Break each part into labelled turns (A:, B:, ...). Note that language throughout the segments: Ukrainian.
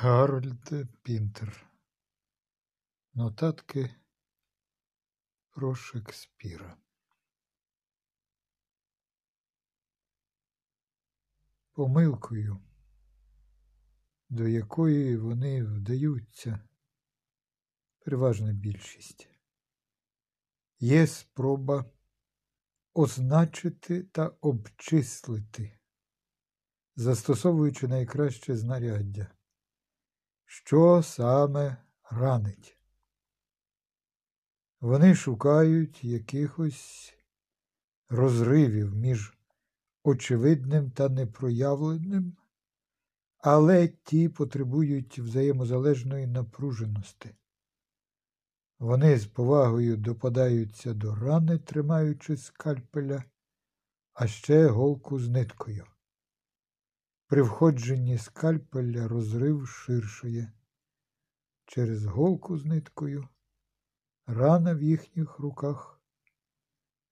A: Гарольд Пінтер. Нотатки про Шекспіра. Помилкою, до якої вони вдаються, переважна більшість, є спроба означити та обчислити, застосовуючи найкраще знаряддя що саме ранить. Вони шукають якихось розривів між очевидним та непроявленим, але ті потребують взаємозалежної напруженості. Вони з повагою допадаються до рани, тримаючи скальпеля, а ще голку з ниткою. При входженні скальпеля розрив ширшує. Через голку з ниткою рана в їхніх руках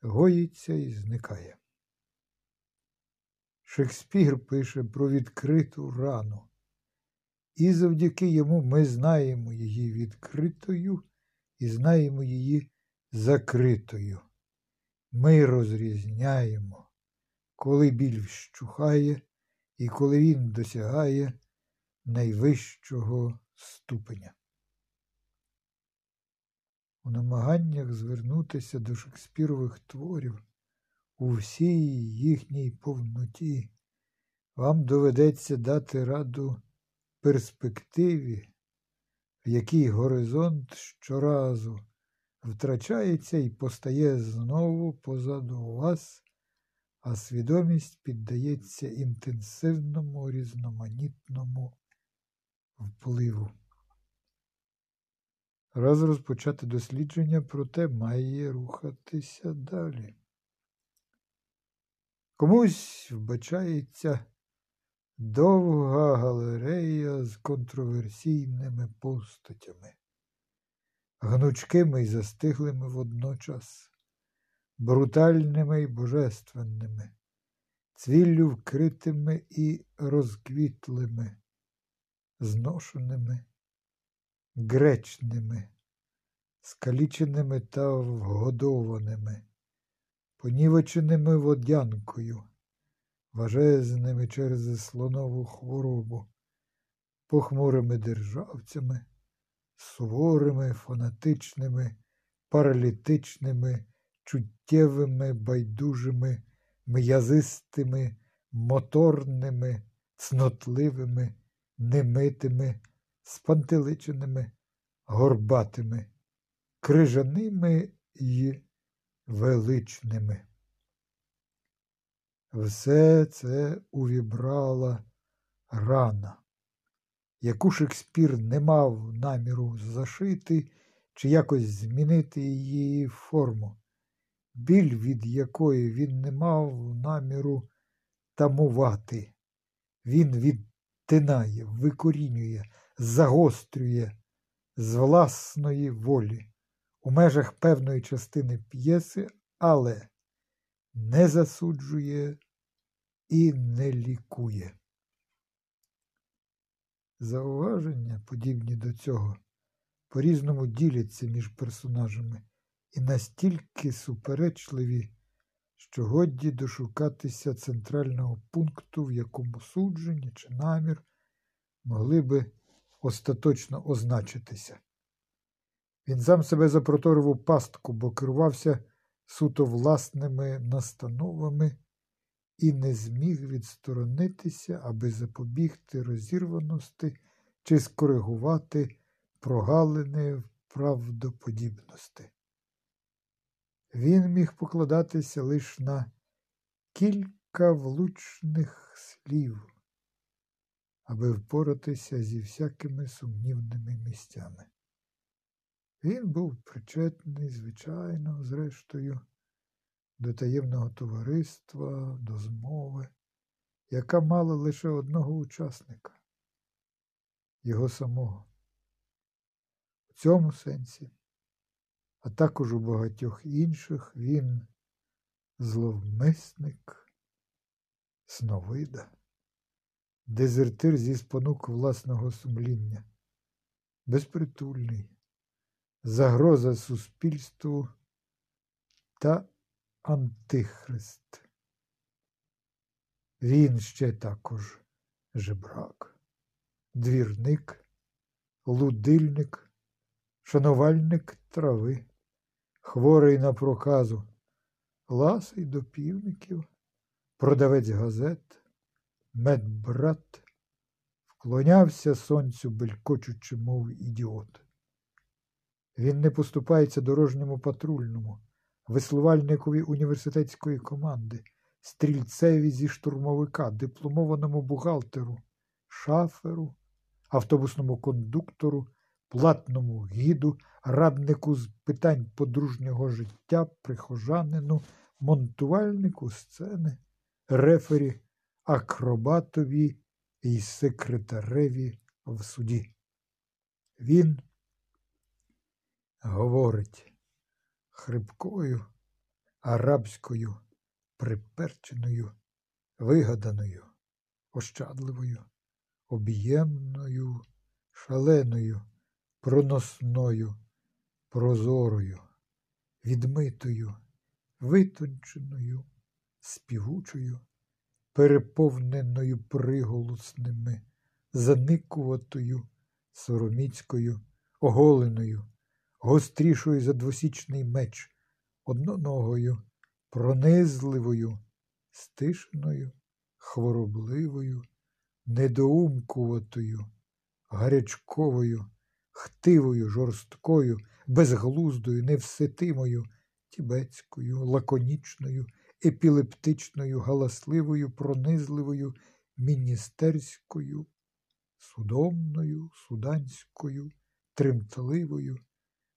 A: гоїться і зникає. Шекспір пише про відкриту рану, і завдяки йому ми знаємо її відкритою і знаємо її закритою. Ми розрізняємо, коли біль вщухає і коли він досягає найвищого ступеня. У намаганнях звернутися до Шекспірових творів у всій їхній повноті вам доведеться дати раду перспективі, в якій горизонт щоразу втрачається і постає знову позаду вас а свідомість піддається інтенсивному різноманітному впливу. Раз розпочати дослідження, проте має рухатися далі. Комусь вбачається довга галерея з контроверсійними постатями, гнучкими й застиглими водночас брутальними й божественними, цвіллю вкритими і розквітлими, зношеними, гречними, скаліченими та вгодованими, понівеченими водянкою, важезними через слонову хворобу, похмурими державцями, суворими, фанатичними, паралітичними чуттєвими, байдужими, м'язистими, моторними, цнотливими, немитими, спантеличеними, горбатими, крижаними й величними. Все це увібрала рана, яку Шекспір не мав наміру зашити чи якось змінити її форму біль, від якої він не мав наміру тамувати. Він відтинає, викорінює, загострює з власної волі у межах певної частини п'єси, але не засуджує і не лікує. Зауваження, подібні до цього, по різному діляться між персонажами і настільки суперечливі, що годі дошукатися центрального пункту, в якому судження чи намір могли би остаточно означитися. Він сам себе запроторив у пастку, бо керувався суто власними настановами і не зміг відсторонитися, аби запобігти розірваності чи скоригувати прогалини в правдоподібності. Він міг покладатися лише на кілька влучних слів, аби впоратися зі всякими сумнівними місцями. Він був причетний, звичайно, зрештою, до таємного товариства, до змови, яка мала лише одного учасника, його самого. У цьому сенсі а також у багатьох інших він зловмисник, сновида, дезертир зі спонук власного сумління, безпритульний, загроза суспільству та антихрист. Він ще також жебрак, двірник, лудильник, шанувальник трави, хворий на проказу, ласий до півників, продавець газет, медбрат, вклонявся сонцю, белькочучи, мов ідіот. Він не поступається дорожньому патрульному, веслувальникові університетської команди, стрільцеві зі штурмовика, дипломованому бухгалтеру, шаферу, автобусному кондуктору, платному гіду, раднику з питань подружнього життя, прихожанину, монтувальнику сцени, рефері, акробатові і секретареві в суді. Він говорить хрипкою, арабською, приперченою, вигаданою, ощадливою, об'ємною, шаленою, проносною, прозорою, відмитою, витонченою, співучою, переповненою приголосними, заникуватою, сороміцькою, оголеною, гострішою за двосічний меч, одноногою, пронизливою, стишеною, хворобливою, недоумкуватою, гарячковою, хтивою, жорсткою, безглуздою, невситимою, тібетською, лаконічною, епілептичною, галасливою, пронизливою, міністерською, судомною, суданською, тремтливою,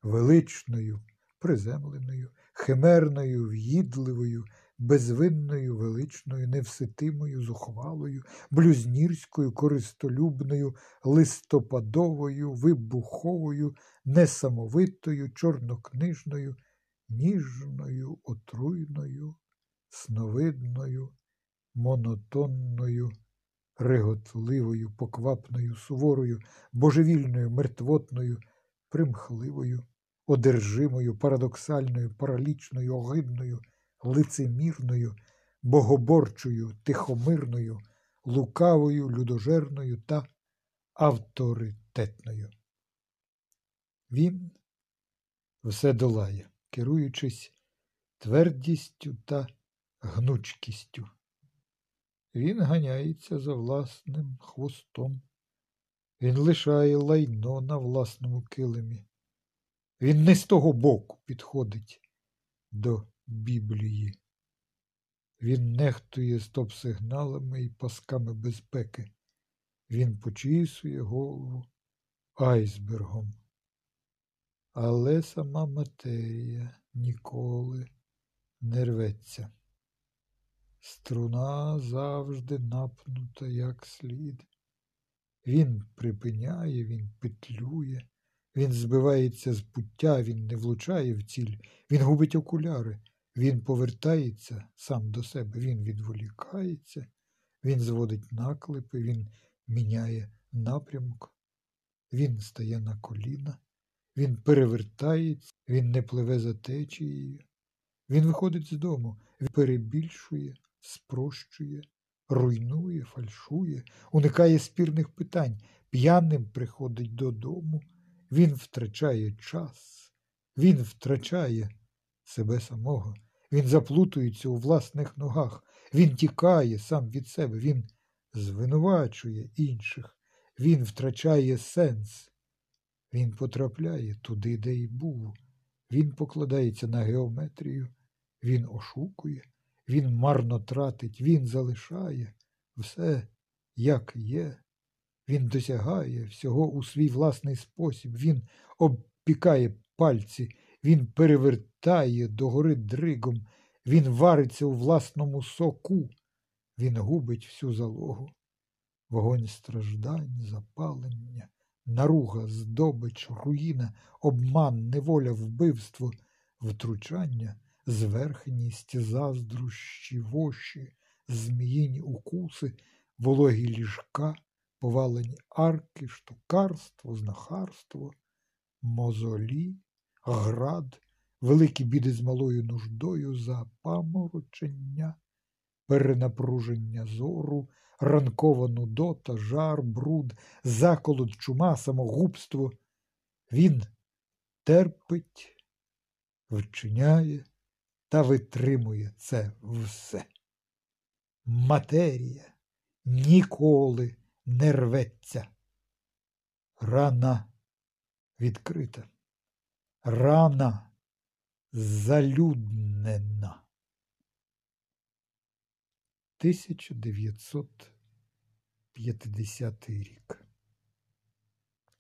A: величною, приземленою, химерною, в'їдливою, безвинною, величною, невситимою, зухвалою, блюзнірською, користолюбною, листопадовою, вибуховою, несамовитою, чорнокнижною, ніжною, отруйною, сновидною, монотонною, реготливою, поквапною, суворою, божевільною, мертвотною, примхливою, одержимою, парадоксальною, паралічною, огидною, лицемірною, богоборчою, тихомирною, лукавою, людожерною та авторитетною. Він все долає, керуючись твердістю та гнучкістю. Він ганяється за власним хвостом. Він лишає лайно на власному килимі. Він не з того боку підходить до Біблії. Він нехтує стоп-сигналами і пасками безпеки. Він почісує голову айсбергом. Але сама матерія ніколи не рветься. Струна завжди напнута як слід. Він припиняє, він петлює, він збивається з пуття, він не влучає в ціль, він губить окуляри, він повертається сам до себе, він відволікається, він зводить наклепи, він міняє напрямок, він стає на коліна, він перевертається, він не пливе за течією, він виходить з дому, він перебільшує, спрощує, руйнує, фальшує, уникає спірних питань, п'яним приходить додому, він втрачає час, він втрачає себе самого, він заплутується у власних ногах, він тікає сам від себе, він звинувачує інших, він втрачає сенс, він потрапляє туди, де й був, він покладається на геометрію, він ошукує. Він марно тратить, він залишає все, як є. Він досягає всього у свій власний спосіб, він обпікає пальці, він перевертає догори дригом, він вариться у власному соку, він губить всю залогу. Вогонь страждань, запалення, наруга, здобич, руїна, обман, неволя, вбивство, втручання зверхність, заздрощі, воші, зміїні укуси, вологі ліжка, повалені арки, штукарство, знахарство, мозолі, град, великі біди з малою нуждою, запаморочення, перенапруження зору, ранкова нудота, жар, бруд, заколот, чума, самогубство. Він терпить, вчиняє та витримує це все. Матерія ніколи не рветься. Рана відкрита, рана залюднена. 1950 рік.